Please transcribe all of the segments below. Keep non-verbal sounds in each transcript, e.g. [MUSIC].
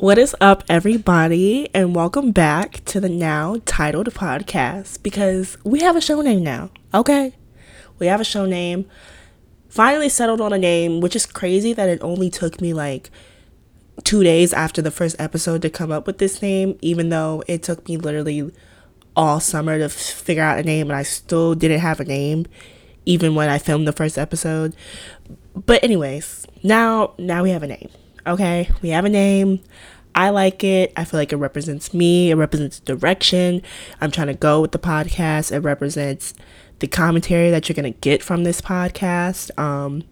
What is up, everybody, and welcome back to the now titled podcast because we have a show name now, okay? We have a show name. Finally settled on a name, which is crazy that it only took me like two days after the first episode to come up with this name, even though it took me literally all summer to figure out a name and I still didn't have a name even when I filmed the first episode. But anyways, now now we have a name. Okay? We have a name. I like it. I feel like it represents me. It represents direction. I'm trying to go with the podcast. It represents the commentary that you're going to get from this podcast. Um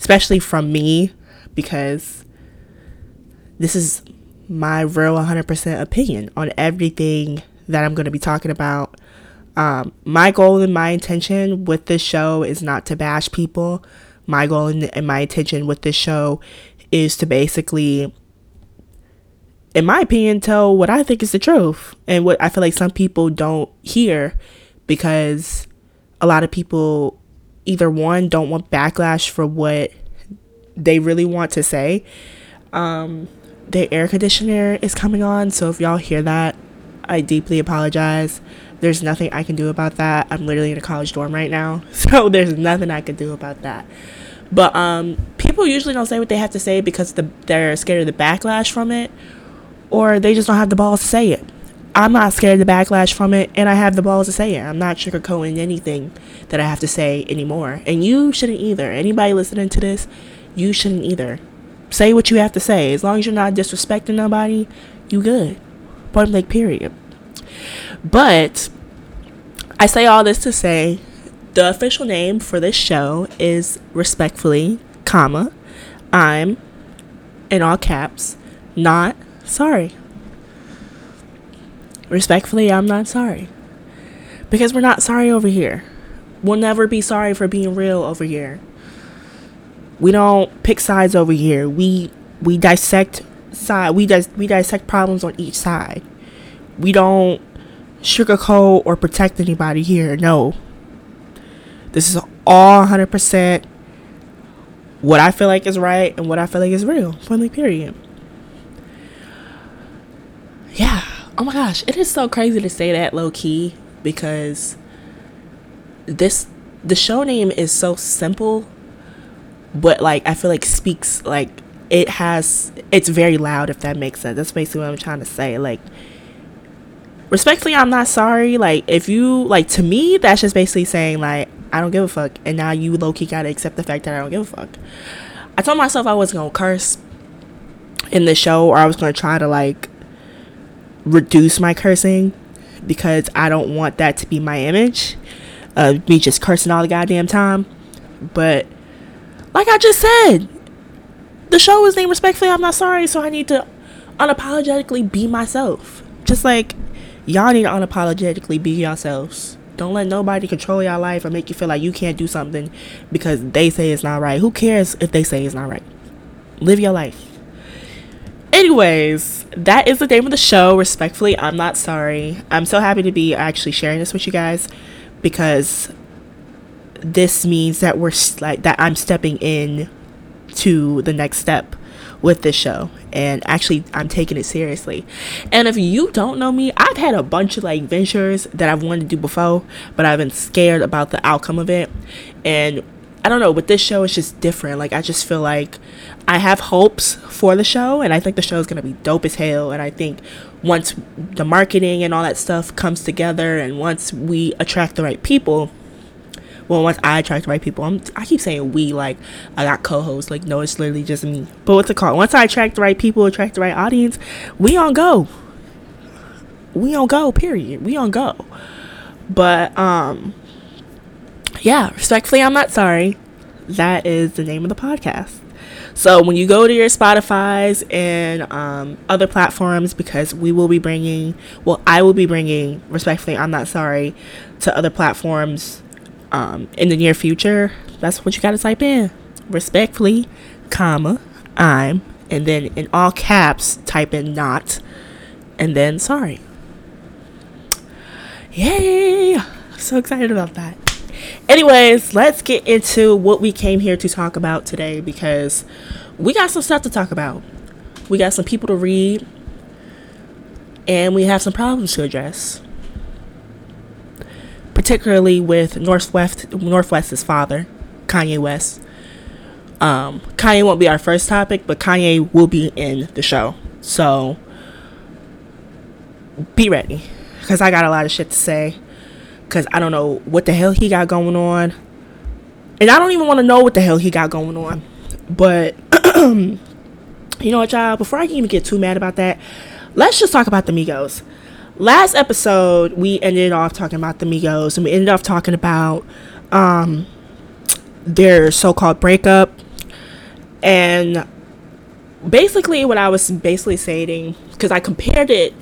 especially from me because this is my real 100% opinion on everything that I'm going to be talking about. Um, my goal and my intention with this show is not to bash people. My goal and, and my intention with this show is to basically, in my opinion, tell what I think is the truth and what I feel like some people don't hear because a lot of people either one don't want backlash for what they really want to say. Um, the air conditioner is coming on, so if y'all hear that, I deeply apologize. There's nothing I can do about that. I'm literally in a college dorm right now, [LAUGHS] so there's nothing I can do about that. But um, people usually don't say what they have to say because the, they're scared of the backlash from it, or they just don't have the balls to say it. I'm not scared of the backlash from it, and I have the balls to say it. I'm not sugarcoating anything that I have to say anymore, and you shouldn't either. Anybody listening to this, you shouldn't either. Say what you have to say. As long as you're not disrespecting nobody, you good. Point blank, period. But I say all this to say the official name for this show is respectfully, comma, I'm in all caps, not sorry. Respectfully, I'm not sorry. Because we're not sorry over here. We'll never be sorry for being real over here. We don't pick sides over here. We we dissect side. We dis- we dissect problems on each side. We don't sugarcoat or protect anybody here. No. This is all 100% what I feel like is right and what I feel like is real. Finally, period. Yeah. Oh my gosh. It is so crazy to say that low key because this the show name is so simple but like I feel like speaks like it has it's very loud if that makes sense. That's basically what I'm trying to say. Like respectfully I'm not sorry. Like if you like to me that's just basically saying like I don't give a fuck and now you low key gotta accept the fact that I don't give a fuck. I told myself I wasn't gonna curse in the show or I was gonna try to like reduce my cursing because I don't want that to be my image. of me just cursing all the goddamn time. But like I just said, the show is named Respectfully I'm Not Sorry, so I need to unapologetically be myself. Just like y'all need to unapologetically be yourselves. Don't let nobody control your life or make you feel like you can't do something because they say it's not right. Who cares if they say it's not right? Live your life. Anyways, that is the name of the show. Respectfully, I'm not sorry. I'm so happy to be actually sharing this with you guys because this means that we're like that I'm stepping in to the next step with this show and actually I'm taking it seriously. And if you don't know me, I've had a bunch of like ventures that I've wanted to do before, but I've been scared about the outcome of it. And I don't know, with this show it's just different. Like I just feel like I have hopes for the show and I think the show is going to be dope as hell and I think once the marketing and all that stuff comes together and once we attract the right people, well, once I attract the right people, I'm, I keep saying we, like I got co-hosts, like no, it's literally just me. But what's it called? Once I attract the right people, attract the right audience, we on go. We on go. Period. We on go. But um, yeah, respectfully, I'm not sorry. That is the name of the podcast. So when you go to your Spotify's and um, other platforms, because we will be bringing, well, I will be bringing, respectfully, I'm not sorry, to other platforms um, in the near future. That's what you got to type in. Respectfully, comma, I'm, and then in all caps, type in not, and then sorry. Yay! So excited about that. Anyways, let's get into what we came here to talk about today because we got some stuff to talk about. we got some people to read, and we have some problems to address. Particularly with North West, North West's father, Kanye West. Um, Kanye won't be our first topic, but Kanye will be in the show. So be ready because I got a lot of shit to say. Because I don't know what the hell he got going on. And I don't even want to know what the hell he got going on. But, [CLEARS THROAT] you know what, y'all? Before I can even get too mad about that, let's just talk about the Migos. Last episode, we ended off talking about the Migos. And we ended off talking about um, their so called breakup. And basically, what I was basically saying, because I compared it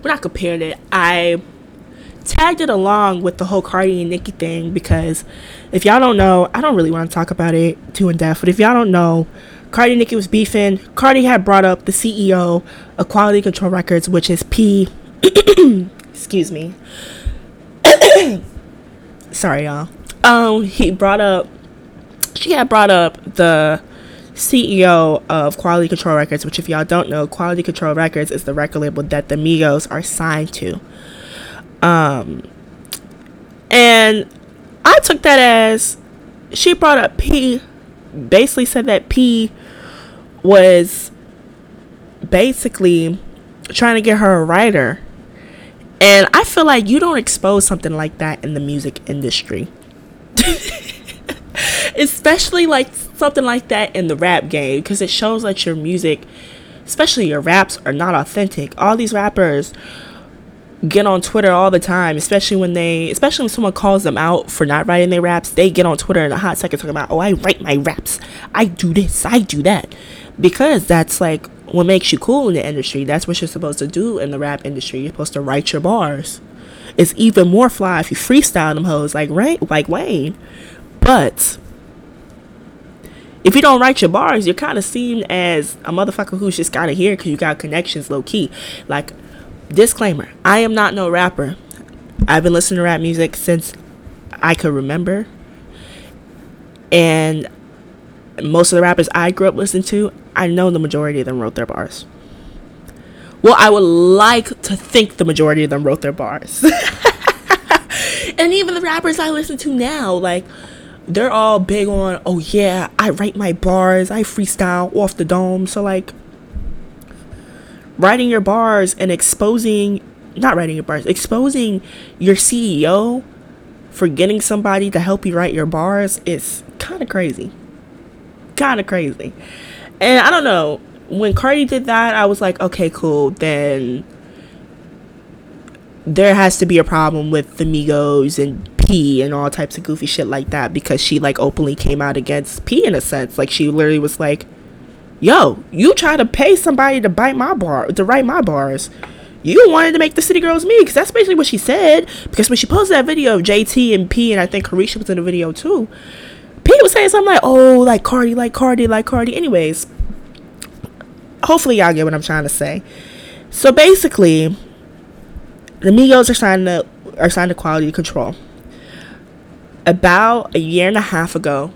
when I compared it, I tagged it along with the whole Cardi and Nicki thing because if y'all don't know, I don't really want to talk about it too in depth, but if y'all don't know, Cardi and Nicki was beefing. Cardi had brought up the CEO of Quality Control Records, which is P. [COUGHS] excuse me. [COUGHS] Sorry, y'all. Um, he brought up. She had brought up the CEO of Quality Control Records, which, if y'all don't know, Quality Control Records is the record label that the Migos are signed to. Um, and I took that as she brought up P, basically said that P was basically trying to get her a writer. And I feel like you don't expose something like that in the music industry. [LAUGHS] Especially like something like that in the rap game because it shows that your music, especially your raps, are not authentic. All these rappers get on Twitter all the time, especially when they, especially when someone calls them out for not writing their raps. They get on Twitter in a hot second talking about, oh, I write my raps, I do this, I do that, because that's like what makes you cool in the industry. That's what you're supposed to do in the rap industry. You're supposed to write your bars. It's even more fly if you freestyle them hoes like right, like Wayne. But if you don't write your bars, you're kind of seen as a motherfucker who's just kind of here because you got connections low key. Like disclaimer i am not no rapper i've been listening to rap music since i could remember and most of the rappers i grew up listening to i know the majority of them wrote their bars. Well i would like to think the majority of them wrote their bars. [LAUGHS] And even the rappers i listen to now like they're all big on oh yeah i write my bars i freestyle off the dome. So like writing your bars and exposing not writing your bars exposing your ceo for getting somebody to help you write your bars is kind of crazy kind of crazy and i don't know when cardi did that i was like okay cool then there has to be a problem with the migos and p and all types of goofy shit like that because she like openly came out against p in a sense like she literally was like yo, you try to pay somebody to bite my bar, to write my bars. You wanted to make the City Girls me, because that's basically what she said. Because when she posted that video of JT and P, and I think Caresha was in the video too, P was saying something like, oh, like Cardi, like Cardi, like Cardi. Anyways, hopefully y'all get what I'm trying to say. So basically, the Migos are signed to are signed to quality control. About a year and a half ago,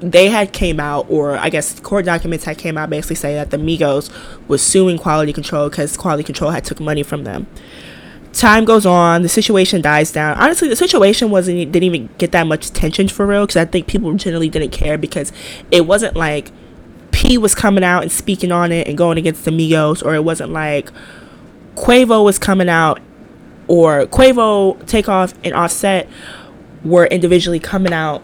they had came out, or I guess court documents had came out, basically saying that the Migos was suing Quality Control because Quality Control had took money from them. Time goes on, the situation dies down. Honestly, the situation wasn't didn't even get that much attention for real because I think people generally didn't care because it wasn't like P was coming out and speaking on it and going against the Migos, or it wasn't like Quavo was coming out or Quavo, Takeoff, and Offset were individually coming out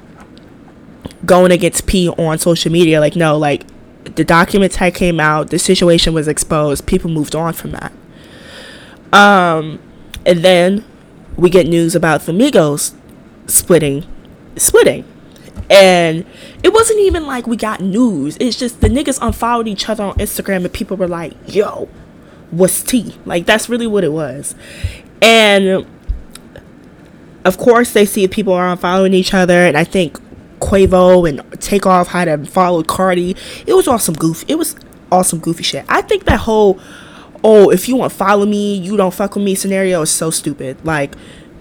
going against P on social media. Like, no, like the documents had came out, the situation was exposed, people moved on from that. Um, and then we get news about the Migos splitting, splitting. And it wasn't even like we got news. It's just the niggas unfollowed each other on Instagram and people were like, yo, what's T? Like, that's really what it was. And of course, they see people are unfollowing each other. And I think Quavo and Takeoff had to follow Cardi. It was awesome goof. It was awesome goofy shit. I think that whole oh if you want follow me you don't fuck with me scenario is so stupid. Like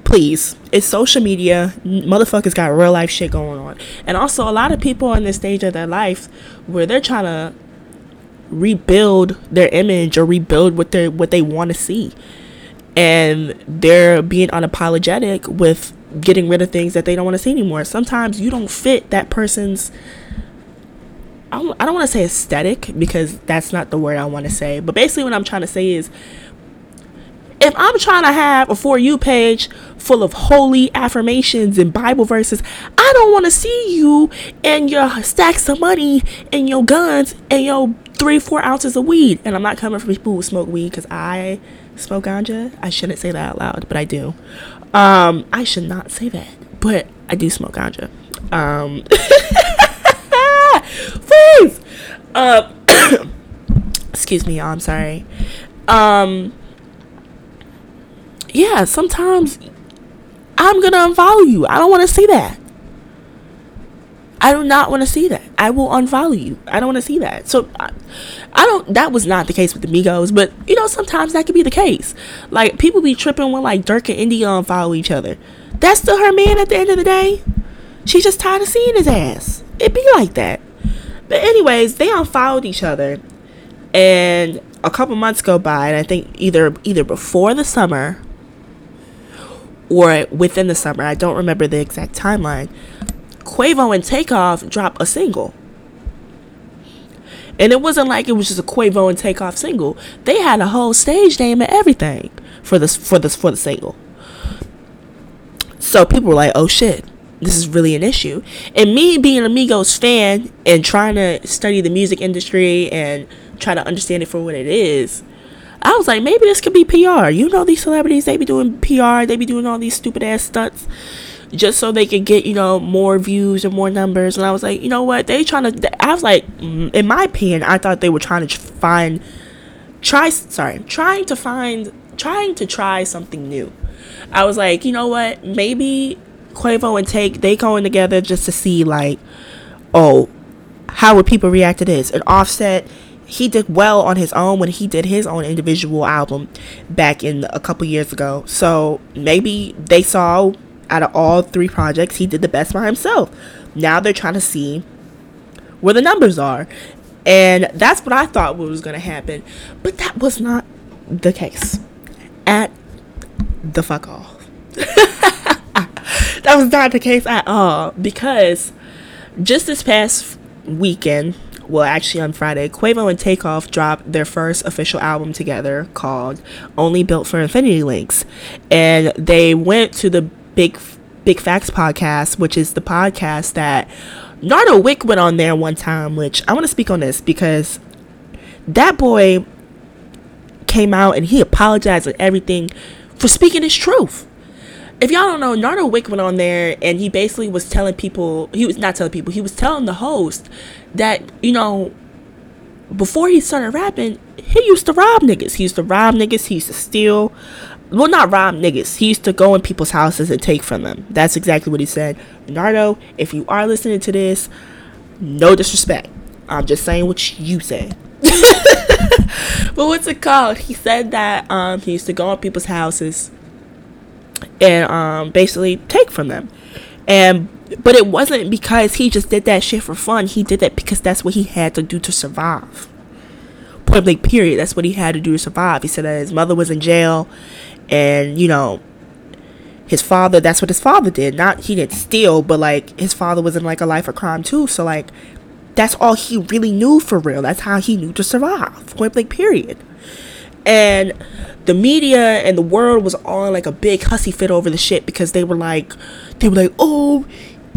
please. It's social media. Motherfuckers got real life shit going on. And also a lot of people in this stage of their life where they're trying to rebuild their image or rebuild what they what they want to see. And they're being unapologetic with getting rid of things that they don't want to see anymore. Sometimes you don't fit that person's I don't, want to say aesthetic because that's not the word I want to say but basically what I'm trying to say is if I'm trying to have a For You page full of holy affirmations and Bible verses, I don't want to see you and your stacks of money and your guns and your three, four ounces of weed. And I'm not coming from people who smoke weed because I smoke ganja. I shouldn't say that out loud, but I do. Um, I should not say that, but I do smoke ganja. Um, [LAUGHS] please. Uh, [COUGHS] excuse me, I'm sorry. Um, yeah, sometimes I'm gonna unfollow you. I don't want to see that. I do not want to see that. I will unfollow you. I don't want to see that. So I, I, don't. That was not the case with the Migos, but you know sometimes that could be the case. Like people be tripping when like Durk and India unfollow each other. That's still her man at the end of the day. She's just tired of seeing his ass. It be like that. But anyways, they unfollowed each other, and a couple months go by, and I think either either before the summer or within the summer, I don't remember the exact timeline, Quavo and Takeoff drop a single. And it wasn't like it was just a Quavo and Takeoff single. They had a whole stage name and everything for this for this for the single. So people were like, "Oh shit, this is really an issue." And me being an Migos fan and trying to study the music industry and try to understand it for what it is, I was like, maybe this could be PR. You know, these celebrities, they be doing PR, they be doing all these stupid ass stunts just so they could get, you know, more views and more numbers. And I was like, you know what? They trying to, I was like, mm, in my opinion, I thought they were trying to find, try, sorry, trying to find, trying to try something new. I was like, you know what? Maybe Quavo and Take, they going together just to see, like, oh, how would people react to this? And offset he did well on his own when he did his own individual album back in a couple years ago. So maybe they saw out of all three projects, he did the best by himself. Now they're trying to see where the numbers are. And that's what I thought was going to happen. But that was not the case at the fuck off. [LAUGHS] that was not the case at all because just this past weekend, well, actually on Friday, Quavo and Takeoff dropped their first official album together called Only Built for Infinity Links. And they went to the Big Big Facts podcast, which is the podcast that Nardo Wick went on there one time, which I want to speak on this because that boy came out and he apologized and everything for speaking his truth if y'all don't know, Nardo Wick went on there and he basically was telling people, he was not telling people, he was telling the host that, you know, before he started rapping, he used to rob niggas. He used to rob niggas, he used to steal. Well, not rob niggas. He used to go in people's houses and take from them. That's exactly what he said. Nardo, if you are listening to this, no disrespect. I'm just saying what you said. [LAUGHS] but what's it called? He said that um, he used to go in people's houses and um, basically take from them. And but it wasn't because he just did that shit for fun. He did that because that's what he had to do to survive. Point blank, period. That's what he had to do to survive. He said that his mother was in jail, and you know, his father. That's what his father did. Not he didn't steal, but like his father was in like a life of crime too. So like, that's all he really knew for real. That's how he knew to survive. Point blank, period. And the media and the world was on like a big hussy fit over the shit because they were like, they were like, oh,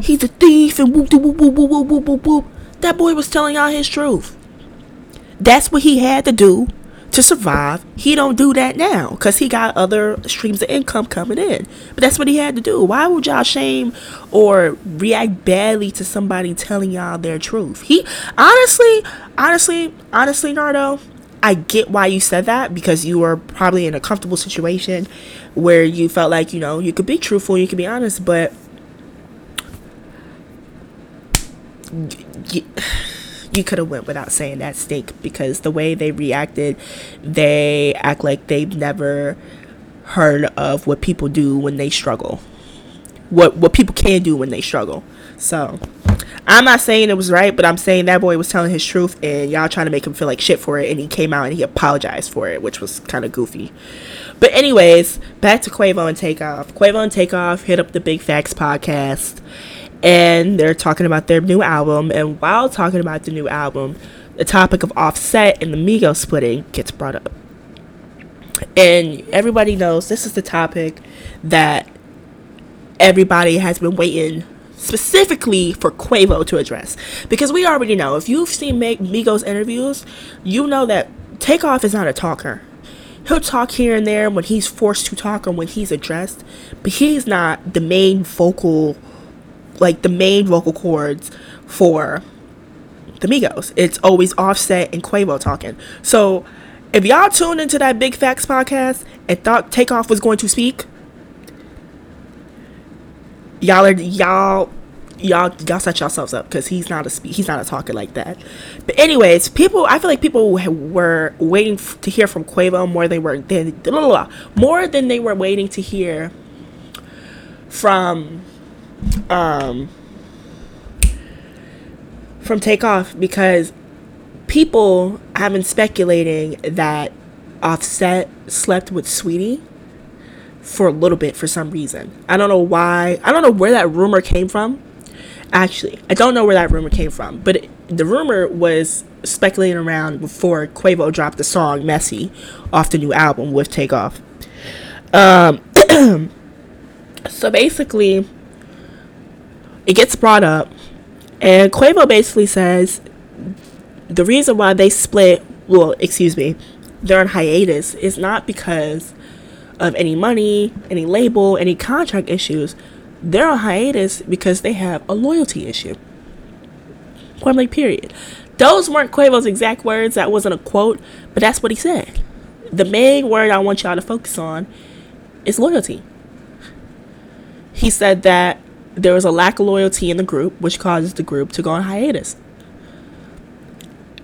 he's a thief and whoop, whoop, whoop, whoop, whoop, whoop, whoop. That boy was telling y'all his truth. That's what he had to do to survive. He don't do that now because he got other streams of income coming in. But that's what he had to do. Why would y'all shame or react badly to somebody telling y'all their truth? He honestly, honestly, honestly, Nardo, I get why you said that because you were probably in a comfortable situation where you felt like, you know, you could be truthful, you could be honest, but you, could have went without saying that stink because the way they reacted, they act like they've never heard of what people do when they struggle. What what people can do when they struggle. So, I'm not saying it was right, but I'm saying that boy was telling his truth, and y'all trying to make him feel like shit for it, and he came out and he apologized for it, which was kind of goofy. But anyways, back to Quavo and Takeoff. Quavo and Takeoff hit up the Big Facts podcast, and they're talking about their new album. And while talking about the new album, the topic of Offset and the Migos splitting gets brought up. And everybody knows this is the topic that everybody has been waiting specifically for Quavo to address. Because we already know, if you've seen Migos interviews, you know that Takeoff is not a talker. He'll talk here and there when he's forced to talk or when he's addressed, but he's not the main vocal, like the main vocal cords for the Migos. It's always Offset and Quavo talking. So if y'all tuned into that Big Facts podcast and thought Takeoff was going to speak, y'all are y'all y'all y'all set yourselves up because he's not a he's not a talker like that. But anyways, people I feel like people were waiting f- to hear from Quavo more than they were than blah, blah, blah, more than they were waiting to hear from um from Takeoff because people have been speculating that Offset slept with Saweetie for a little bit for some reason. I don't know why. I don't know where that rumor came from. Actually, I don't know where that rumor came from, but it, the rumor was speculating around before Quavo dropped the song "Messy" off the new album with Takeoff. Um, [CLEARS THROAT] so basically, it gets brought up, and Quavo basically says the reason why they split. Well, excuse me, they're on hiatus is not because of any money, any label, any contract issues. They're on hiatus because they have a loyalty issue. Point blank, period. Those weren't Quavo's exact words. That wasn't a quote, but that's what he said. The main word I want y'all to focus on is loyalty. He said that there was a lack of loyalty in the group, which causes the group to go on hiatus,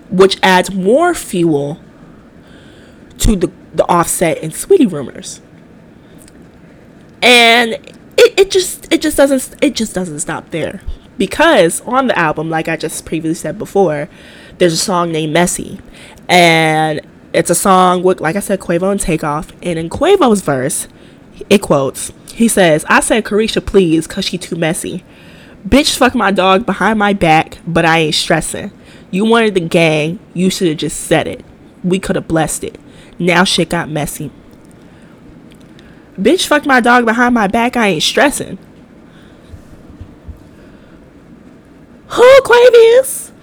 which adds more fuel to the, the offset and Saweetie rumors and it, it just it just doesn't it just doesn't stop there. Because on the album like i just previously said before there's a song named messy. And it's a song with like i said quavo and takeoff. And in quavo's verse it quotes he says i said Caresha please cause she too messy. Bitch fuck my dog behind my back but i ain't stressing. You wanted the gang you should have just said it. We could have blessed it. Now shit got messy Bitch, fuck my dog behind my back. I ain't stressing. Who Quavious?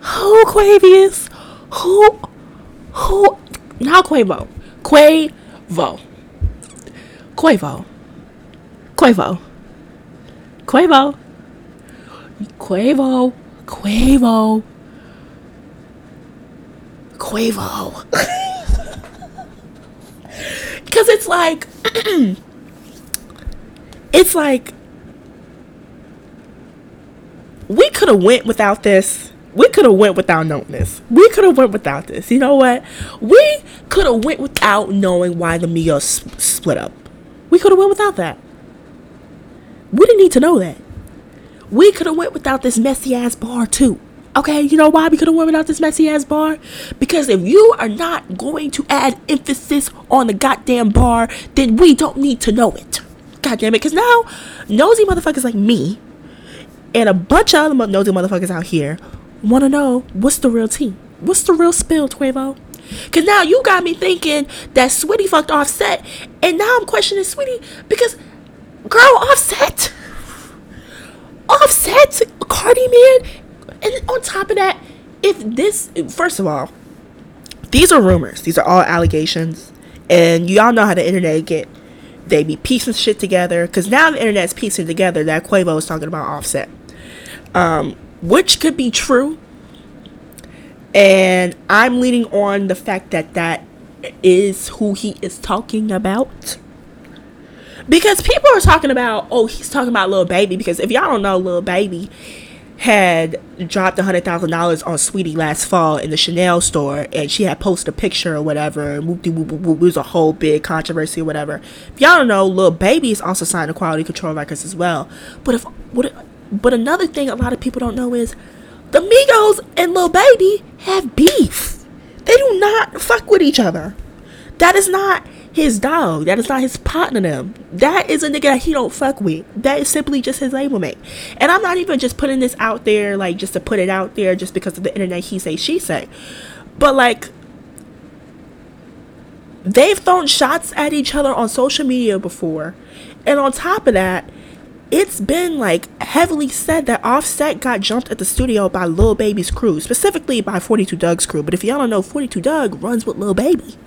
Who Quavious? Who? Who? Not Quavo. Quavo. Quavo. Quavo. Quavo. Quavo. Quavo. Quavo. [LAUGHS] Because it's like, [CLEARS THROAT] it's like, we could have went without this. We could have went without knowing this. We could have went without this. You know what? We could have went without knowing why the Migos split up. We could have went without that. We didn't need to know that. We could have went without this messy ass bar too. Okay, you know why we could have went without this messy ass bar? Because if you are not going to add emphasis on the goddamn bar, then we don't need to know it. God damn it. Because now, nosy motherfuckers like me and a bunch of other nosy motherfuckers out here want to know what's the real tea? What's the real spill, Quavo? Because now you got me thinking that Saweetie fucked Offset, and now I'm questioning Saweetie because, girl, Offset. Offset, Cardi man, and on top of that, if this, first of all, these are rumors. These are all allegations. And y'all know how the internet get. They be piecing shit together. Because now the internet's piecing together that Quavo is talking about Offset. Um, which could be true. And I'm leaning on the fact that that is who he is talking about. Because people are talking about, oh, he's talking about Lil Baby. Because if y'all don't know Lil Baby, had dropped a hundred thousand dollars on Saweetie last fall in the Chanel store, and she had posted a picture or whatever. It was a whole big controversy or whatever. If y'all don't know, Lil Baby is also signed to Quality Control Records as well. But if what But another thing a lot of people don't know is the Migos and Lil Baby have beef. They do not fuck with each other. That is not his dog. That is not his partner. Them. That is a nigga that he don't fuck with. That is simply just his label mate. And I'm not even just putting this out there like just to put it out there just because of the internet he say she say. But like they've thrown shots at each other on social media before. And on top of that, it's been like heavily said that Offset got jumped at the studio by Lil Baby's crew, specifically by 42 Dugg's crew. But if y'all don't know, 42 Dugg runs with Lil Baby.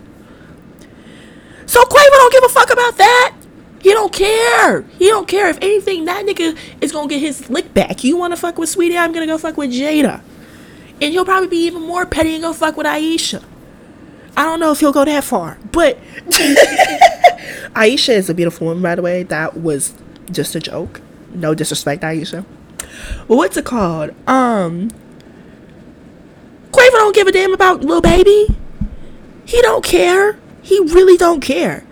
So Quavo don't give a fuck about that. He don't care. He don't care. If anything, that nigga is gonna get his lick back. You wanna fuck with Saweetie? I'm gonna go fuck with Jada. And he'll probably be even more petty and go fuck with Ayesha. I don't know if he'll go that far, but [LAUGHS] Ayesha is a beautiful woman, by the way. That was just a joke. No disrespect, Ayesha. But what's it called? Um, Quavo don't give a damn about Lil Baby. He don't care. He really don't care.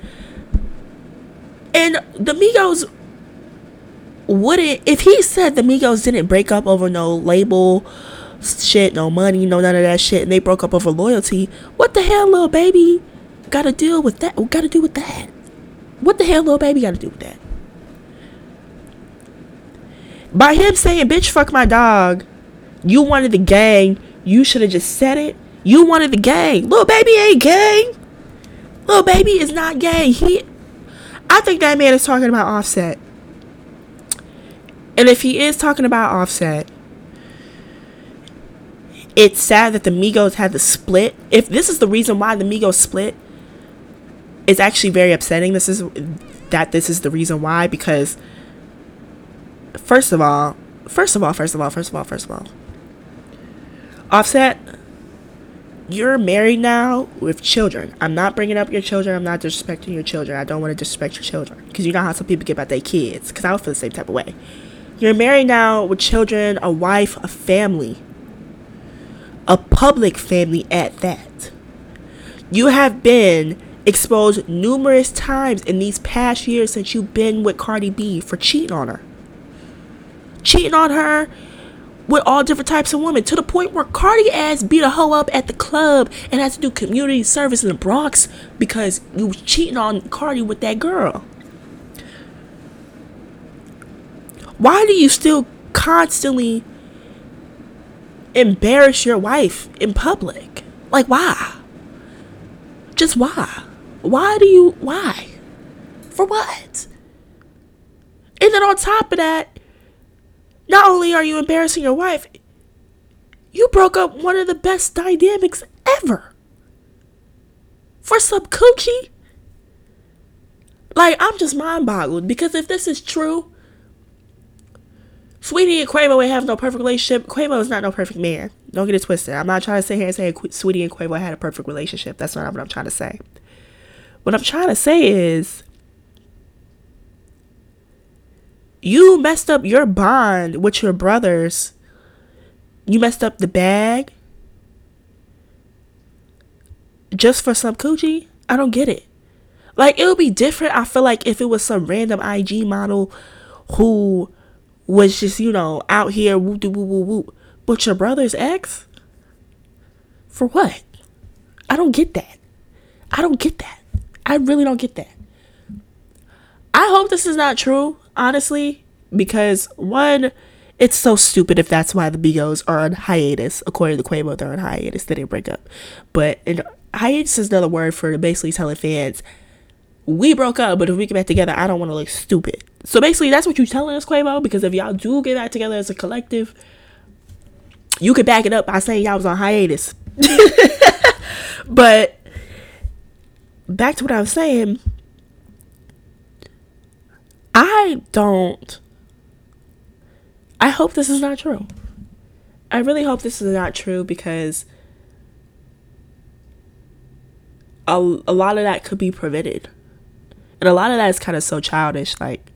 And the Migos wouldn't if he said the Migos didn't break up over no label shit, no money, no none of that shit, and they broke up over loyalty. What the hell, Lil Baby, got to deal with that? Got to do with that? What the hell, Lil Baby, got to do with that? By him saying, "Bitch, fuck my dog," you wanted the gang. You should have just said it. You wanted the gang. Lil Baby ain't gang. Lil Baby is not gay. He, I think that man is talking about Offset. And if he is talking about Offset, it's sad that the Migos had to split. If this is the reason why the Migos split, it's actually very upsetting. This is that this is the reason why because first of all, first of all, first of all, first of all, first of all, Offset, you're married now with children. I'm not bringing up your children. I'm not disrespecting your children. I don't want to disrespect your children because you know how some people get about their kids. Because I would feel the same type of way. You're married now with children, a wife, a family a public family at that. You have been exposed numerous times in these past years since you've been with Cardi B for cheating on her. Cheating on her with all different types of women to the point where Cardi ass beat a hoe up at the club and had to do community service in the Bronx because you was cheating on Cardi with that girl. Why do you still constantly embarrass your wife in public. Like, why? Just why? Why do you, why? For what? And then on top of that, not only are you embarrassing your wife, you broke up one of the best dynamics ever. For some coochie? Like, I'm just mind boggled because if this is true, Saweetie and Quavo would have no perfect relationship. Quavo is not no perfect man. Don't get it twisted. I'm not trying to sit here and say Saweetie and Quavo had a perfect relationship. That's not what I'm trying to say. What I'm trying to say is you messed up your bond with your brothers. You messed up the bag just for some coochie. I don't get it. Like it would be different. I feel like if it was some random IG model who was just, you know, out here woo woo woo woo. But your brother's ex? For what? I don't get that. I don't get that. I really don't get that. I hope this is not true, honestly, because one, it's so stupid if that's why the Migos are on hiatus. According to Quavo, they're on hiatus. They didn't break up. But and hiatus is another word for basically telling fans, we broke up, but if we get back together, I don't want to look stupid. So basically, that's what you're telling us, Quavo. Because if y'all do get back together as a collective, you could back it up by saying y'all was on hiatus. [LAUGHS] but back to what I was saying, I don't. I hope this is not true. I really hope this is not true because a, a lot of that could be prevented. And a lot of that is kind of so childish. Like,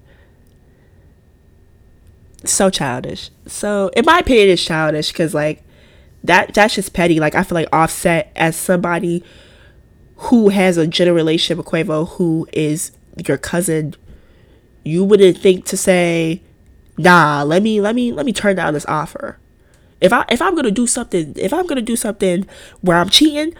so childish. So in my opinion, it's childish because like that that's just petty. Like I feel like Offset as somebody who has a general relationship with Quavo, who is your cousin, you wouldn't think to say nah, let me let me let me turn down this offer. If I if I'm gonna do something, if I'm gonna do something where I'm cheating,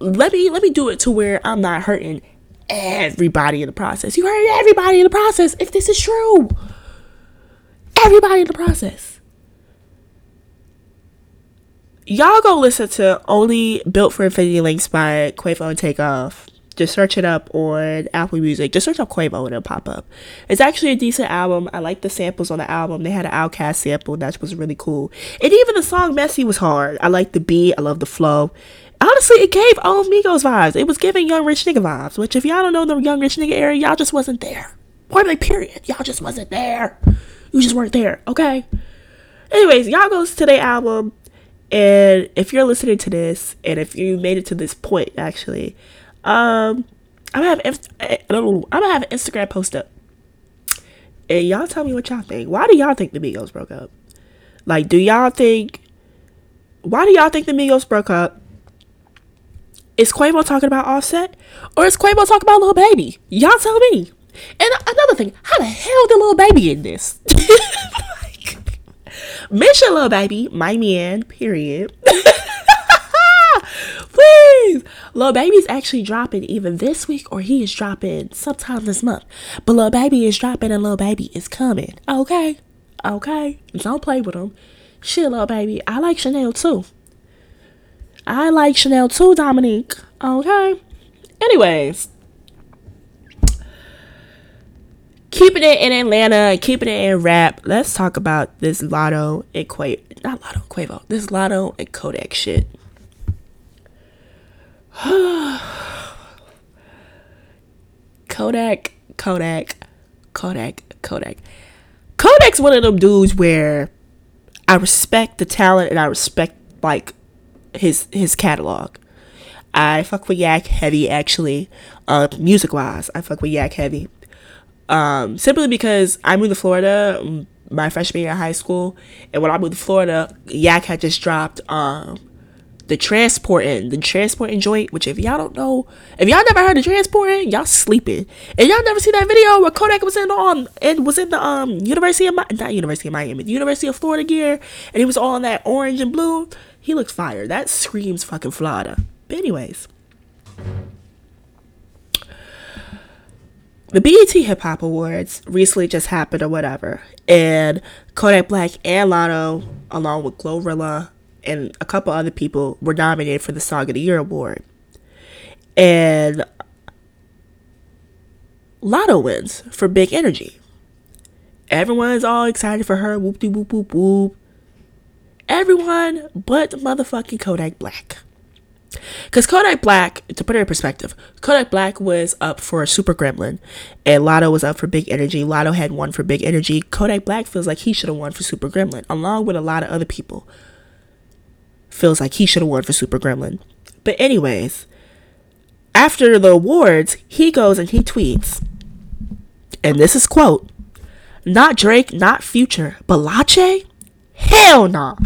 let me let me do it to where I'm not hurting everybody in the process. You hurt everybody in the process if this is true. Everybody in the process. Y'all go listen to Only Built for Infinity Links by Quavo and Takeoff. Just search it up on Apple Music. Just search up Quavo and it'll pop up. It's actually a decent album. I like the samples on the album. They had an OutKast sample that was really cool. And even the song Messy was hard. I like the beat. I love the flow. Honestly, it gave old Migos vibes. It was giving Young Rich Nigga vibes, which if y'all don't know the Young Rich Nigga era, y'all just wasn't there. Point blank period. Y'all just wasn't there. You just weren't there, okay? Anyways, y'all goes to their album. And if you're listening to this, and if you made it to this point, actually, um, I'm gonna have I'm gonna have an Instagram post up, and y'all tell me what y'all think. Why do y'all think the Migos broke up? Like, do y'all think? Why do y'all think the Migos broke up? Is Quavo talking about Offset, or is Quavo talking about Lil Baby? Y'all tell me. And another thing, how the hell did Lil Baby in this? [LAUGHS] Mention Lil Baby, my man, period. [LAUGHS] Please. Lil Baby's actually dropping either this week or he is dropping sometime this month. But Lil Baby is dropping and Lil Baby is coming. Okay? Okay? Don't play with him. Shit, Lil Baby. I like Chanel too. I like Chanel too, Dominique. Okay? Anyways, keeping it in Atlanta, keeping it in rap. Let's talk about this Latto and Quavo, not Latto Quavo, this Latto and Kodak shit. [SIGHS] Kodak, Kodak, Kodak, Kodak. Kodak's one of them dudes where I respect the talent and I respect like his his catalog. I fuck with Yak heavy actually, uh, music wise. I fuck with Yak heavy. Um, simply because I moved to Florida mm, my freshman year of high school, and when I moved to Florida, Yak had just dropped um the transporting, the transporting joint. Which if y'all don't know, if y'all never heard of transporting, y'all sleeping, and y'all never see that video where Kodak was in on and was in the um University of not University of Miami, the University of Florida gear, and he was all in that orange and blue. He looks fire. That screams fucking Florida. But anyways. the BET Hip Hop Awards recently just happened or whatever, and Kodak Black and Latto, along with Glorilla and a couple other people, were nominated for the Song of the Year award. And Latto wins for Big Energy. Everyone's all excited for her. Whoop de whoop whoop whoop. Everyone but motherfucking Kodak Black. Because Kodak Black, to put it in perspective, Kodak Black was up for Super Gremlin, and Latto was up for Big Energy. Latto had won for Big Energy. Kodak Black feels like he should have won for Super Gremlin, along with a lot of other people. Feels like he should have won for Super Gremlin. But, anyways, after the awards, he goes and he tweets, and this is quote, not Drake, not Future, but? Hell. Nah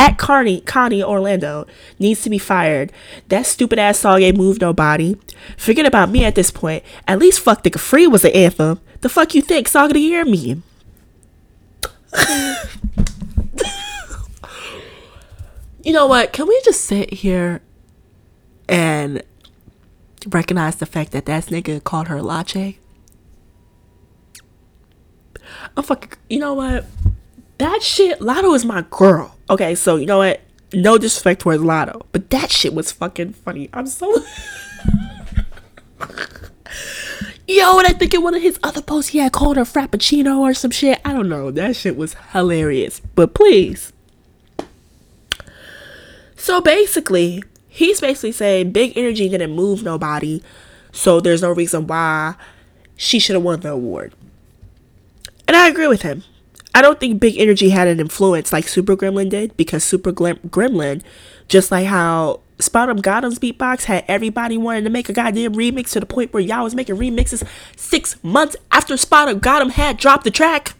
at Carney, Connie Orlando needs to be fired. That stupid ass song ain't moved nobody. Forget about me at this point. At least fuck the Free was the anthem. The fuck you think song of the year mean? [LAUGHS] you know what? Can we just sit here and recognize the fact that that nigga called her Lache? I'm fucking. You know what? That shit, Latto is my girl. Okay, so you know what? No disrespect towards Latto, but that shit was fucking funny. I'm so. [LAUGHS] Yo, and I think in one of his other posts, he had called her Frappuccino or some shit. I don't know. That shit was hilarious. But please. So basically, he's basically saying Big Energy didn't move nobody, so there's no reason why she should have won the award. And I agree with him. I don't think Big Energy had an influence like Super Gremlin did because Super Gremlin, just like how SpotemGottem's beatbox had everybody wanting to make a goddamn remix to the point where y'all was making remixes six months after SpotemGottem had dropped the track.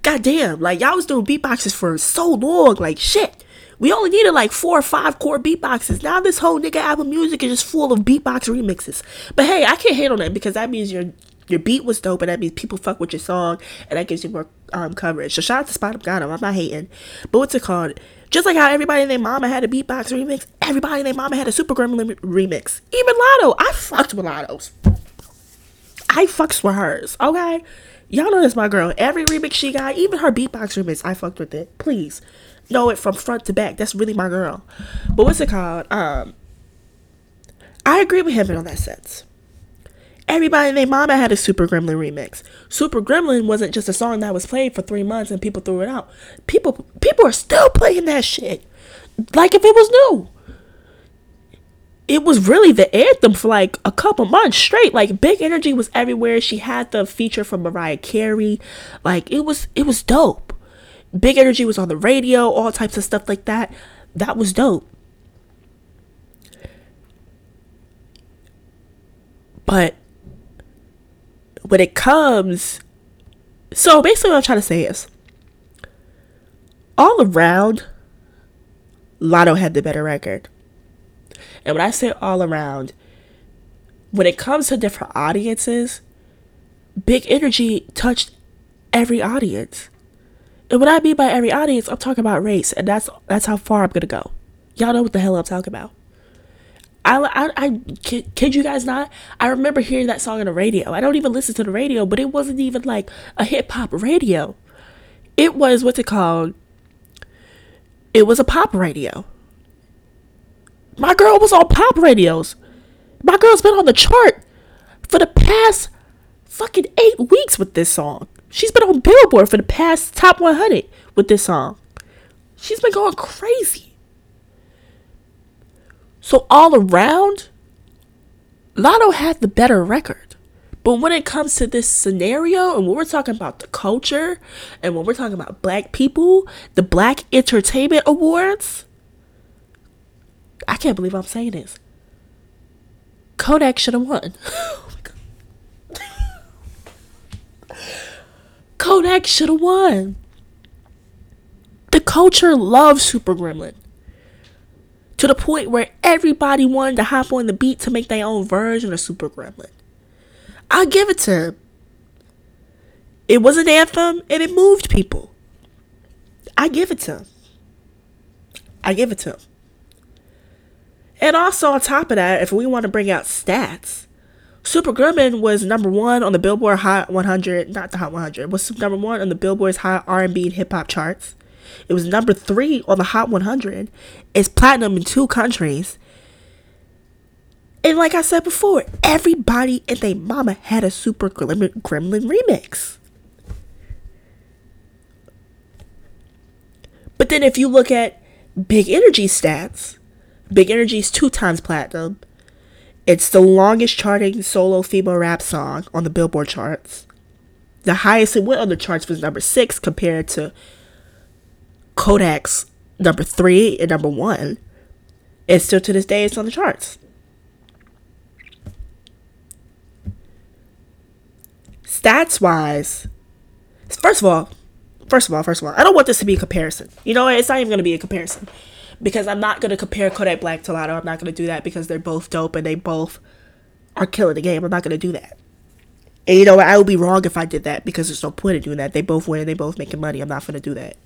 Goddamn, like y'all was doing beatboxes for so long, like shit. We only needed like four or five core beatboxes. Now this whole nigga album music is just full of beatbox remixes. But hey, I can't hate on that because that means you're Your beat was dope, and that means people fuck with your song, and that gives you more um, coverage. So shout out to Spot Up him. I'm not hating. But what's it called? Just like how everybody and their mama had a beatbox remix, everybody and their mama had a Super Gremlin remix. Even Latto. I fucked with Latto's. I fucks with hers, okay? Y'all know this my girl. Every remix she got, even her beatbox remix, I fucked with it. Please. Know it from front to back. That's really my girl. But what's it called? Um I agree with him in all that sense. Everybody and their mama had a Super Gremlin remix. Super Gremlin wasn't just a song that was played for three months and people threw it out. People people are still playing that shit. Like if it was new. It was really the anthem for like a couple months straight. Like Big Energy was everywhere. She had the feature from Mariah Carey. Like it was it was dope. Big Energy was on the radio, all types of stuff like that. That was dope. But when it comes so basically what I'm trying to say is all around Latto had the better record. And when I say all around, when it comes to different audiences, Big Energy touched every audience. And what I mean by every audience, I'm talking about race, and that's that's how far I'm gonna go. Y'all know what the hell I'm talking about. I, I, I kid, kid you guys not. I remember hearing that song on the radio. I don't even listen to the radio, but it wasn't even like a hip hop radio. It was what's it called? It was a pop radio. My girl was on pop radios. My girl's been on the chart for the past fucking eight weeks with this song. She's been on Billboard for the past top 100 with this song. She's been going crazy. So all around, Latto had the better record. But when it comes to this scenario, and when we're talking about the culture, and when we're talking about black people, the Black Entertainment Awards, I can't believe I'm saying this. Kodak should have won. [LAUGHS] Kodak should have won. The culture loves Super Gremlin to the point where everybody wanted to hop on the beat to make their own version of Super Gremlin. I'll give it to him. It was an anthem and it moved people. I give it to him. I give it to him. And also on top of that, if we want to bring out stats, Super Gremlin was number one on the Billboard Hot 100, not the Hot 100, was number one on the Billboard's Hot R&B and Hip Hop charts. It was number three on the Hot 100. It's platinum in two countries. And like I said before, everybody and their mama had a Super Gremlin, Gremlin remix. But then if you look at Big Energy stats, Big Energy's two times platinum. It's the longest charting solo female rap song on the Billboard charts. The highest it went on the charts was number six compared to Kodak's number three and number one. And still to this day, it's on the charts. Stats wise, first of all, first of all, first of all, I don't want this to be a comparison. You know, it's not even going to be a comparison because I'm not going to compare Kodak Black to Latto. I'm not going to do that because they're both dope and they both are killing the game. I'm not going to do that. And you know, I would be wrong if I did that because there's no point in doing that. They both win. And they both making money. I'm not going to do that.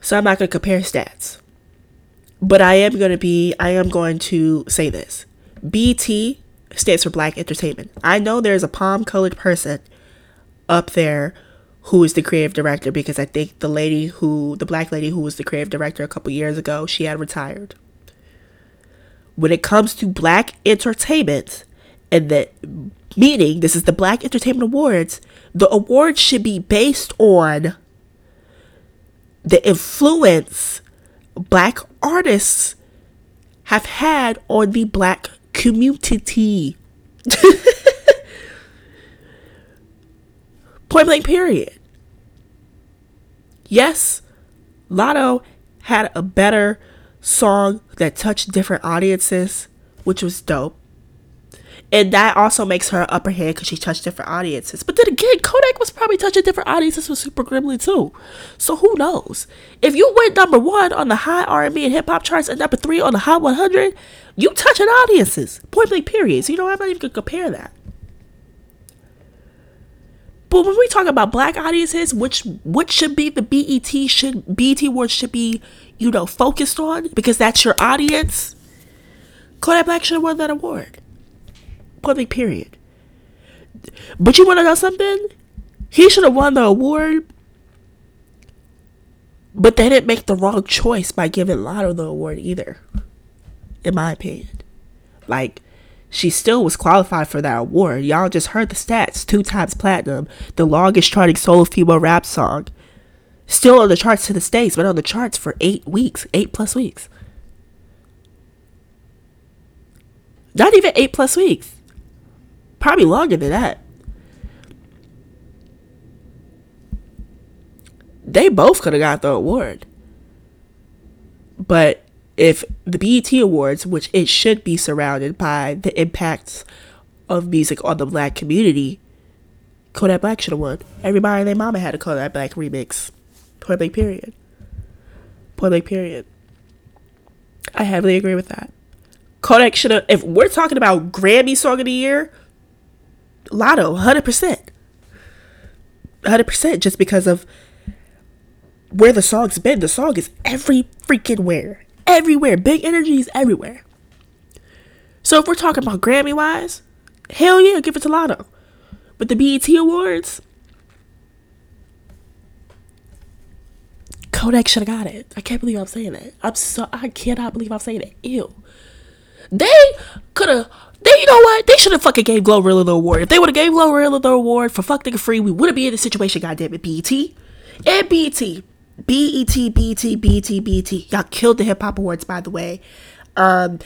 So I'm not going to compare stats. But I am going to be, I am going to say this. BT stands for Black Entertainment. I know there's a palm colored person up there who is the creative director because I think the lady who, the black lady who was the creative director a couple years ago, she had retired. When it comes to black entertainment, and that meaning this is the Black Entertainment Awards, the awards should be based on the influence black artists have had on the black community. [LAUGHS] Point blank, period. Yes, Latto had a better song that touched different audiences, which was dope. And that also makes her upper hand because she touched different audiences. But then again, Kodak was probably touching different audiences with Super Gremlin too. So who knows? If you went number one on the high R&B and hip hop charts and number three on the Hot 100, you touching audiences. Point blank, period. So you know I'm not even gonna compare that. But when we talk about black audiences, which what should be the BET should BET awards should be, you know, focused on because that's your audience. Kodak Black should have won that award. Point period. But you want to know something? He should have won the award. But they didn't make the wrong choice by giving Latto the award either. In my opinion. Like, she still was qualified for that award. Y'all just heard the stats two times platinum, the longest charting solo female rap song. Still on the charts to the States, been on the charts for eight weeks, eight plus weeks. Not even eight plus weeks. Probably longer than that. They both could have got the award. But if the BET Awards, which it should be surrounded by the impacts of music on the black community, Kodak Black should have won. Everybody and their mama had a Kodak Black remix. Point blank period. Point blank period. I heavily agree with that. Kodak should have, if we're talking about Grammy Song of the Year, Latto, 100%. 100% just because of where the song's been. The song is every freaking where everywhere. Big energy is everywhere. So if we're talking about Grammy wise, hell yeah, give it to Latto. But the BET Awards, Kodak should have got it. I can't believe I'm saying that. I'm so I cannot believe I'm saying that. Ew. They could have. They, you know what? They should have fucking gave Glorilla the award. If they would have gave Glorilla the award for fuck nigga free, we wouldn't be in this situation. Goddamn it, BET and BET. BET, BET, BET, BET. Y'all killed the Hip Hop Awards, by the way. Um,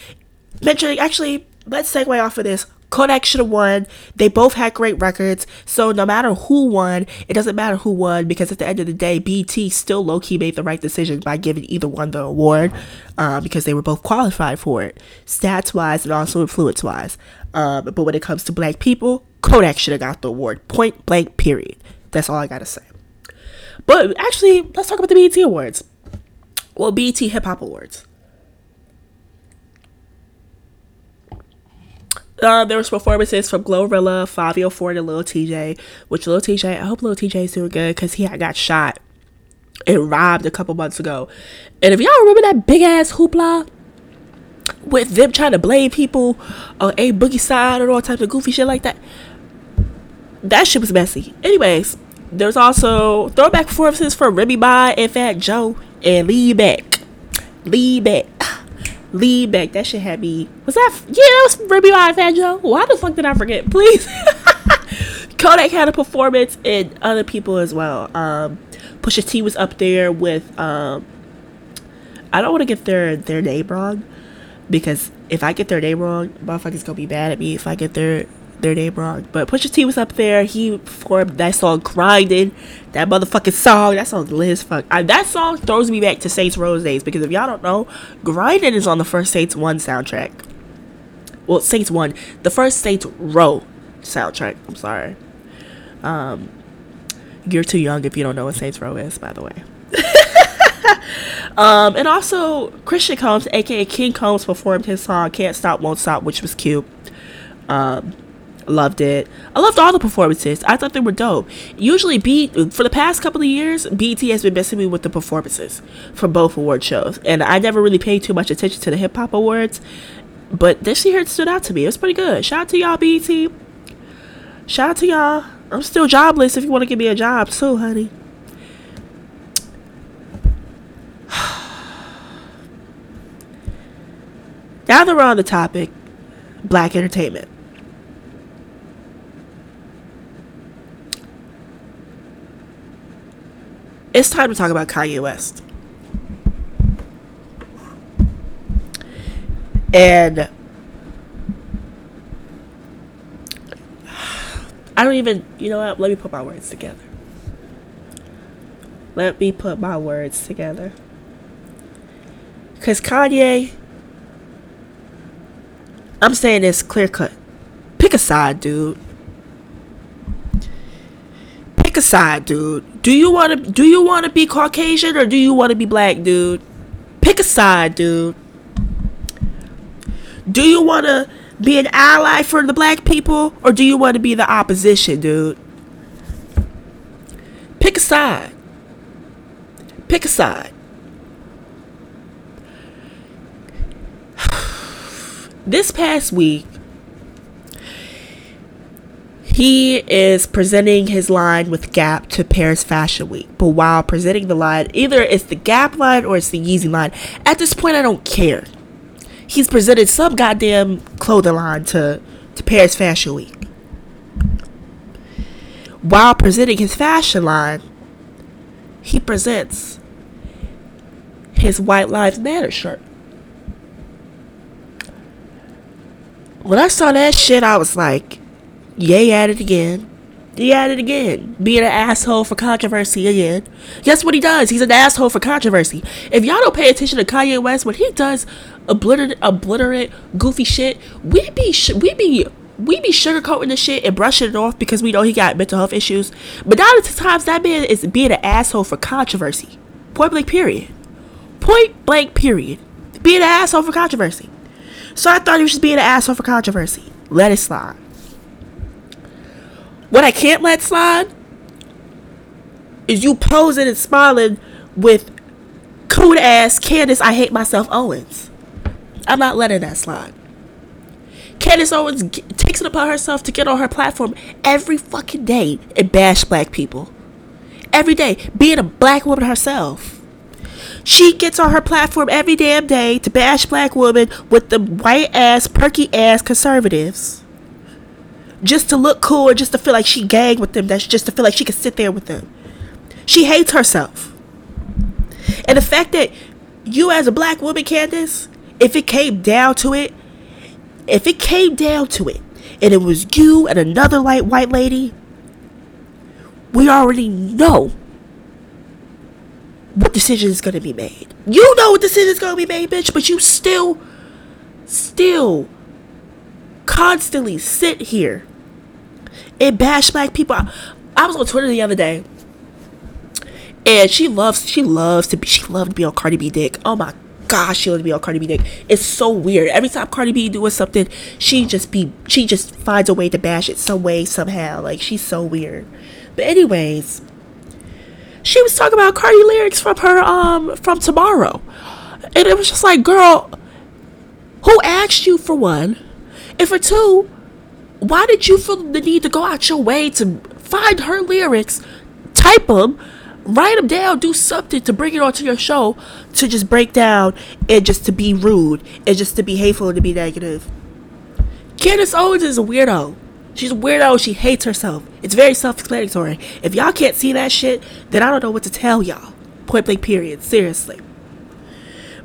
mentioning, actually, let's segue off of this. Kodak should have won. They both had great records. So no matter who won, it doesn't matter who won because at the end of the day, BT still low key made the right decision by giving either one the award uh, because they were both qualified for it, stats wise and also influence wise. Um, but when it comes to black people, Kodak should have got the award. Point blank, period. That's all I gotta say. But actually, let's talk about the BET Awards. Well, BET Hip Hop Awards. Uh, there was performances from Glorilla, Fivio Foreign, and Lil Tjay. Which Lil Tjay, I hope Lil is doing good because he got shot and robbed a couple months ago. And if y'all remember that big ass hoopla with them trying to blame people on A Boogie side and all types of goofy shit like that, that shit was messy. Anyways, there's also throwback performances for Remy Ma and Fat Joe and Lean Back. Lean Back. [SIGHS] Lean Back. That shit had me. Was that? Yeah, that was Remy Ma and Fat Joe. Why the fuck did I forget? Please. [LAUGHS] Kodak had a performance and other people as well. Um, Pusha T was up there with. Um, I don't want to get their their name wrong because if I get their name wrong, motherfuckers gonna be mad at me if I get their their name wrong. But Pusha T was up there. He performed that song "Grinding." That motherfucking song. That song lit fuck. I, that song throws me back to Saints Row days because if y'all don't know, "Grinding" is on the first Saints One soundtrack. Well, Saints One, the first Saints Row soundtrack. I'm sorry. Um, you're too young if you don't know what Saints Row is, by the way. [LAUGHS] um, and also Christian Combs, aka King Combs, performed his song "Can't Stop, Won't Stop," which was cute. Um, Loved it. I loved all the performances. I thought they were dope. Usually, B for the past couple of years, BET has been messing me with the performances for both award shows, and I never really paid too much attention to the hip hop awards. But this year it stood out to me. It was pretty good. Shout out to y'all, BET. Shout out to y'all. I'm still jobless. If you want to give me a job, too, honey. [SIGHS] now that we're on the topic, black entertainment. It's time to talk about Kanye West. And [SIGHS] I don't even, you know what? Let me put my words together. Let me put my words together. Because Kanye, I'm saying this clear cut. Pick a side, dude pick a side, dude. Do you want to do you want to be Caucasian or do you want to be black, dude? Pick a side, dude. Do you want to be an ally for the black people or do you want to be the opposition, dude? Pick a side. Pick a side. [SIGHS] This past week, he is presenting his line with Gap to Paris Fashion Week. But while presenting the line, either it's the Gap line or it's the Yeezy line. At this point, I don't care. He's presented some goddamn clothing line to, to Paris Fashion Week. While presenting his fashion line, he presents his White Lives Matter shirt. When I saw that shit, I was like, Yay at it again. He at it again. Being an asshole for controversy again. Guess what he does? He's an asshole for controversy. If y'all don't pay attention to Kanye West, when he does obliterate, obliterate, goofy shit, we be, we be, we be sugarcoating the shit and brushing it off because we know he got mental health issues. But now the times that man is being an asshole for controversy. Point blank period. Point blank period. Being an asshole for controversy. So I thought he was just being an asshole for controversy. Let it slide. What I can't let slide is you posing and smiling with cool ass Candace I Hate Myself Owens. I'm not letting that slide. Candace Owens g- takes it upon herself to get on her platform every fucking day and bash black people. Every day, being a black woman herself. She gets on her platform every damn day to bash black women with the white ass, perky ass conservatives just to look cool or just to feel like she gagged with them. That's just to feel like she could sit there with them. She hates herself. And the fact that you as a black woman, Candace, if it came down to it, if it came down to it, and it was you and another light white lady, we already know what decision is going to be made. You know what decision is going to be made, bitch, but you still, still constantly sit here and bash black people. I was on Twitter the other day, and she loves she loves to be she loved to be on Cardi B dick. Oh my gosh, she loved to be on Cardi B dick. It's so weird. Every time Cardi B doing something, she just be she just finds a way to bash it some way somehow. Like she's so weird. But anyways, she was talking about Cardi lyrics from her um from tomorrow, and it was just like, girl, who asked you for one, and for two, why did you feel the need to go out your way to find her lyrics, type them, write them down, do something to bring it onto your show to just break down and just to be rude and just to be hateful and to be negative? Candace Owens is a weirdo. She's a weirdo. She hates herself. It's very self explanatory. If y'all can't see that shit, then I don't know what to tell y'all. Point blank, period. Seriously.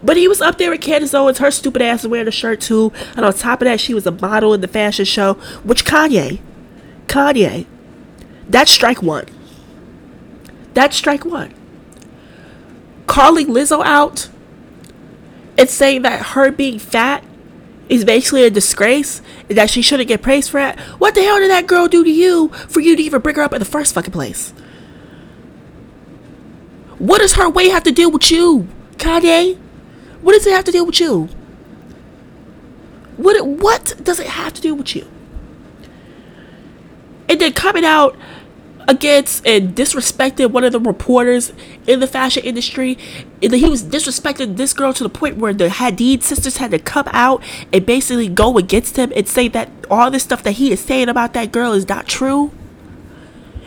But he was up there with Candace Owens. Her stupid ass wearing a shirt too. And on top of that, she was a model in the fashion show. Which Kanye, Kanye, that's strike one. That's strike one. Calling Lizzo out and saying that her being fat is basically a disgrace and that she shouldn't get praised for it. What the hell did that girl do to you for you to even bring her up in the first fucking place? What does her weight have to do with you, Kanye? What does it have to do with you? What what does it have to do with you? And then coming out against and disrespecting one of the reporters in the fashion industry. And he was disrespecting this girl to the point where the Hadid sisters had to come out and basically go against him and say that all this stuff that he is saying about that girl is not true.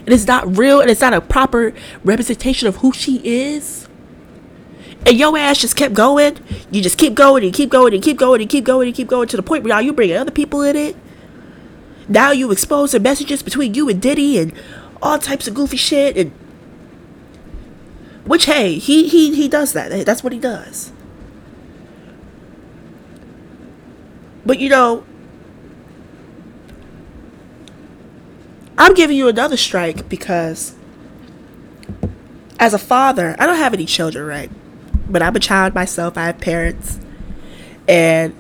It's not real and it's not a proper representation of who she is and your ass just kept going. You just keep going and keep going and keep going and keep going and keep going to the point where now you bringing other people in it. Now you expose the messages between you and Diddy and all types of goofy shit and which hey, he he he does that. That's what he does. But you know, I'm giving you another strike because as a father, I don't have any children, right? But I'm a child myself. I have parents. And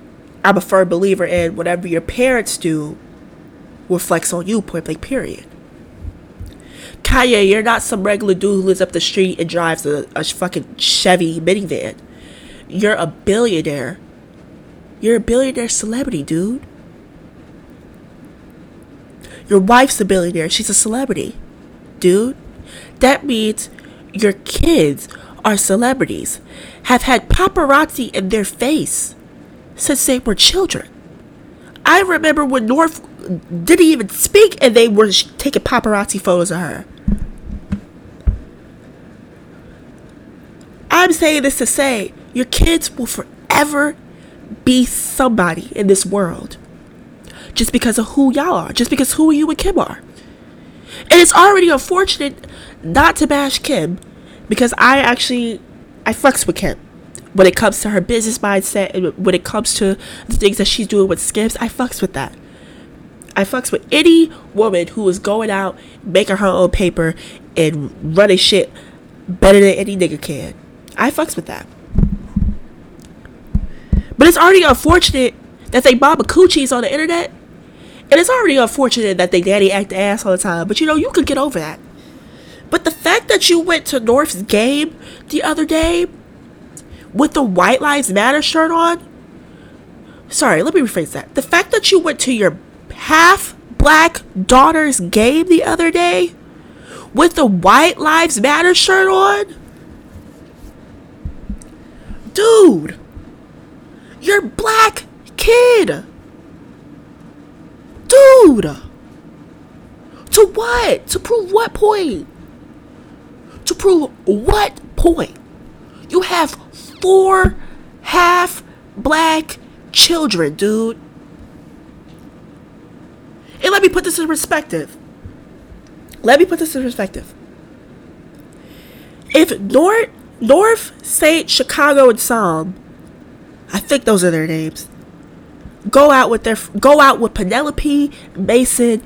I'm a firm believer in whatever your parents do reflects on you, point blank, period. Kanye, you're not some regular dude who lives up the street and drives a, a fucking Chevy minivan. You're a billionaire. You're a billionaire celebrity, dude. Your wife's a billionaire. She's a celebrity, dude. That means your kids are celebrities, have had paparazzi in their face since they were children. I remember when North didn't even speak and they were taking paparazzi photos of her. I'm saying this to say your kids will forever be somebody in this world just because of who y'all are, just because who you and Kim are. And it's already unfortunate not to bash Kim because I actually I fucks with Kim when it comes to her business mindset and when it comes to the things that she's doing with Skims. I fucks with that. I fucks with any woman who is going out making her own paper and running shit better than any nigga can. I fucks with that. But it's already unfortunate that they mama coochies on the internet. And it's already unfortunate that they daddy act the ass all the time. But you know, you could get over that. But the fact that you went to North's game the other day with the White Lives Matter shirt on. Sorry, let me rephrase that. The fact that you went to your half black daughter's game the other day with the White Lives Matter shirt on. Dude, you're black kid. Dude. To what? To prove what point? To prove what point? You have four half black children, dude. And let me put this in perspective. Let me put this in perspective. If North, North, Saint, Chicago, and Psalm, I think those are their names, go out with their go out with Penelope, Mason,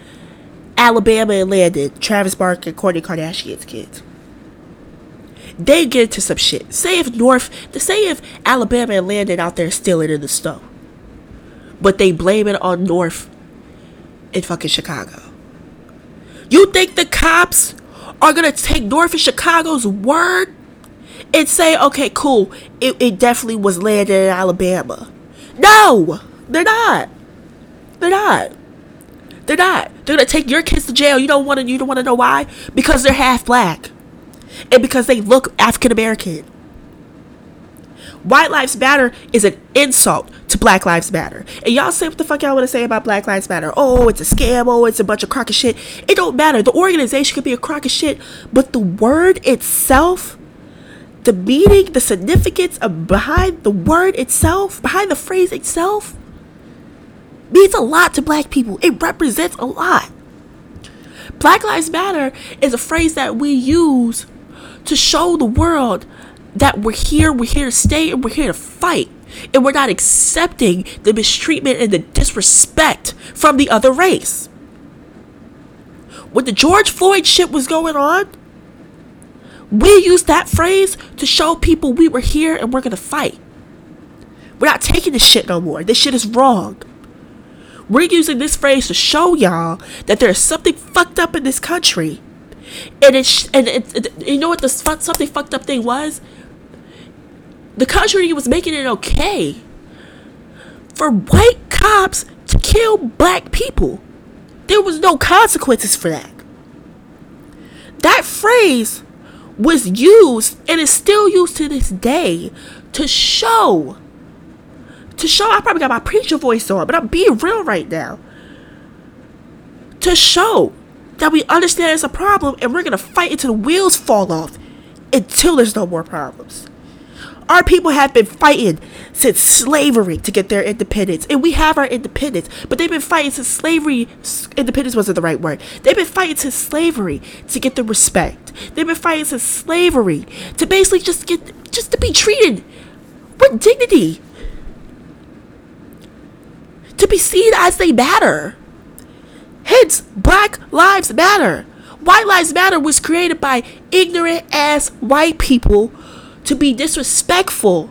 Alabama, and Landon, Travis Barker, and Kourtney Kardashian's kids they get into some shit. Say if North, say if Alabama and Landon out there stealing in the snow, but they blame it on North in fucking Chicago. You think the cops are gonna take North and Chicago's word and say, okay, cool, it, it definitely was Landon in Alabama? No, they're not. They're not. They're not. They're gonna take your kids to jail. You don't want to. You don't want to know why? Because they're half black and because they look African American. White Lives Matter is an insult to Black Lives Matter. And y'all say what the fuck y'all want to say about Black Lives Matter. Oh, it's a scam. Oh, it's a bunch of crock of shit. It don't matter. The organization could be a crock of shit, but the word itself, the meaning, the significance of behind the word itself, behind the phrase itself, means a lot to black people. It represents a lot. Black Lives Matter is a phrase that we use to show the world that we're here, we're here to stay, and we're here to fight. And we're not accepting the mistreatment and the disrespect from the other race. When the George Floyd shit was going on, we used that phrase to show people we were here and we're gonna fight. We're not taking this shit no more. This shit is wrong. We're using this phrase to show y'all that there's something fucked up in this country and it's and it, it, you know what the something fucked up thing was the country was making it okay for white cops to kill black people there was no consequences for that that phrase was used and is still used to this day to show to show I probably got my preacher voice on, but I'm being real right now. To show that we understand it's a problem and we're gonna fight until the wheels fall off until there's no more problems. Our people have been fighting since slavery to get their independence, and we have our independence. But they've been fighting since slavery. Independence wasn't the right word. They've been fighting since slavery to get the respect. They've been fighting since slavery to basically just get, just to be treated with dignity, to be seen as they matter. Hence, Black Lives Matter. White Lives Matter was created by ignorant ass white people to be disrespectful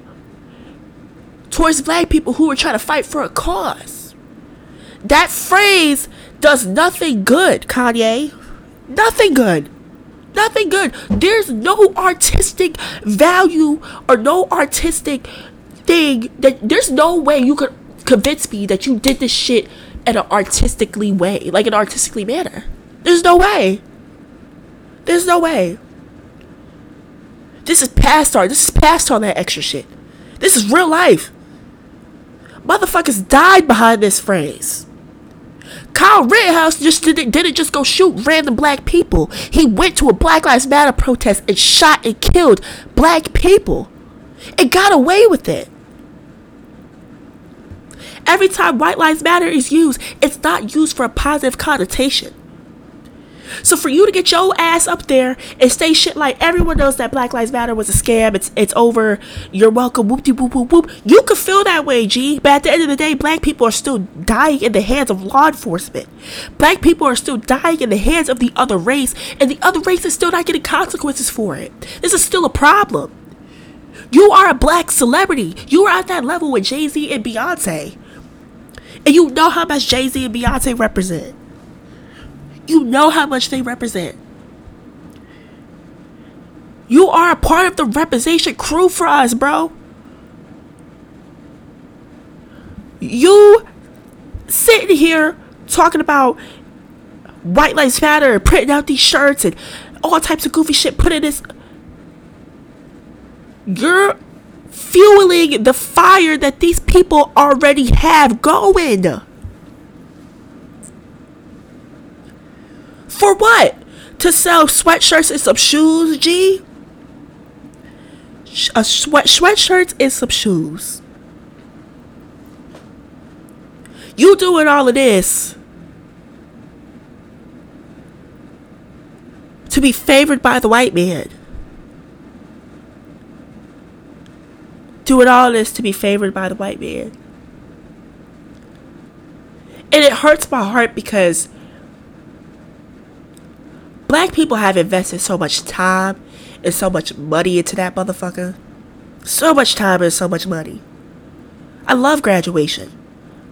towards black people who were trying to fight for a cause. That phrase does nothing good, Kanye. Nothing good. Nothing good. There's no artistic value or no artistic thing that there's no way you could convince me that you did this shit in an artistically way, like an artistically manner. There's no way. There's no way. This is past art. This is past all that extra shit. This is real life. Motherfuckers died behind this phrase. Kyle Rittenhouse just didn't, didn't just go shoot random black people. He went to a Black Lives Matter protest and shot and killed black people. And got away with it. Every time White Lives Matter is used, it's not used for a positive connotation. So for you to get your ass up there and say shit like everyone knows that Black Lives Matter was a scam, it's it's over, you're welcome, whoop de whoop whoop whoop. You could feel that way, G. But at the end of the day, black people are still dying in the hands of law enforcement. Black people are still dying in the hands of the other race, and the other race is still not getting consequences for it. This is still a problem. You are a black celebrity. You are at that level with Jay Z and Beyonce. And you know how much Jay Z and Beyonce represent. You know how much they represent. You are a part of the representation crew for us, bro. You sitting here talking about White Lives Matter and printing out these shirts and all types of goofy shit, putting this. You're fueling the fire that these people already have going. For what? To sell sweatshirts and some shoes, G? A uh, sweat sweatshirts and some shoes. You doing all of this to be favored by the white man. Doing all this to be favored by the white man. And it hurts my heart because black people have invested so much time and so much money into that motherfucker. So much time and so much money. I love graduation.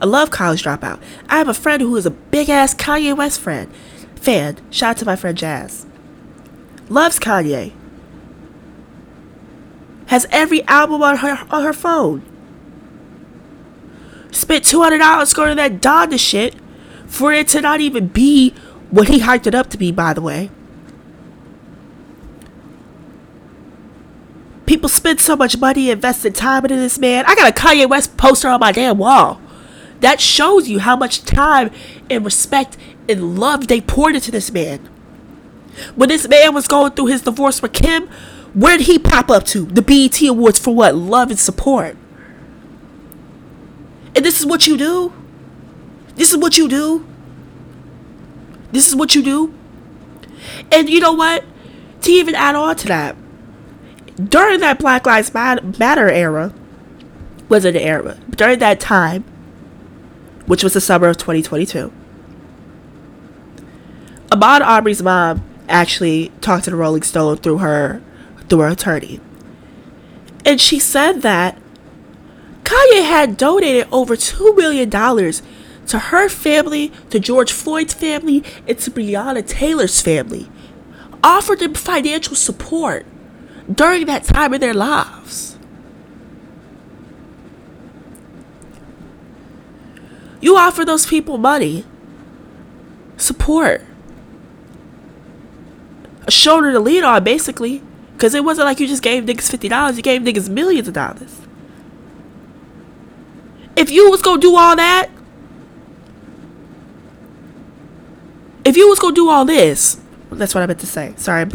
I love college dropout. I have a friend who is a big ass Kanye West friend. Fan. Shout out to my friend Jazz. Loves Kanye. Has every album on her on her phone. Spent two hundred dollars going to that Donda shit for it to not even be what he hyped it up to be, by the way. People spend so much money investing time into this man. I got a Kanye West poster on my damn wall. That shows you how much time and respect and love they poured into this man. When this man was going through his divorce with Kim, where did he pop up to? The BET Awards for what? Love and support. And this is what you do? This is what you do? This is what you do. And you know what? To even add on to that, during that Black Lives Matter era, was an era? During that time, which was the summer of 2022, Ahmaud Arbery's mom actually talked to the Rolling Stone through her through her attorney. And she said that Kanye had donated over $2 million to her family, to George Floyd's family, and to Breonna Taylor's family, offered them financial support during that time in their lives. You offer those people money, support, a shoulder to lean on, basically. Because it wasn't like you just gave niggas $50, you gave niggas millions of dollars. If you was gonna do all that, if you was gonna do all this, that's what I meant to say. Sorry,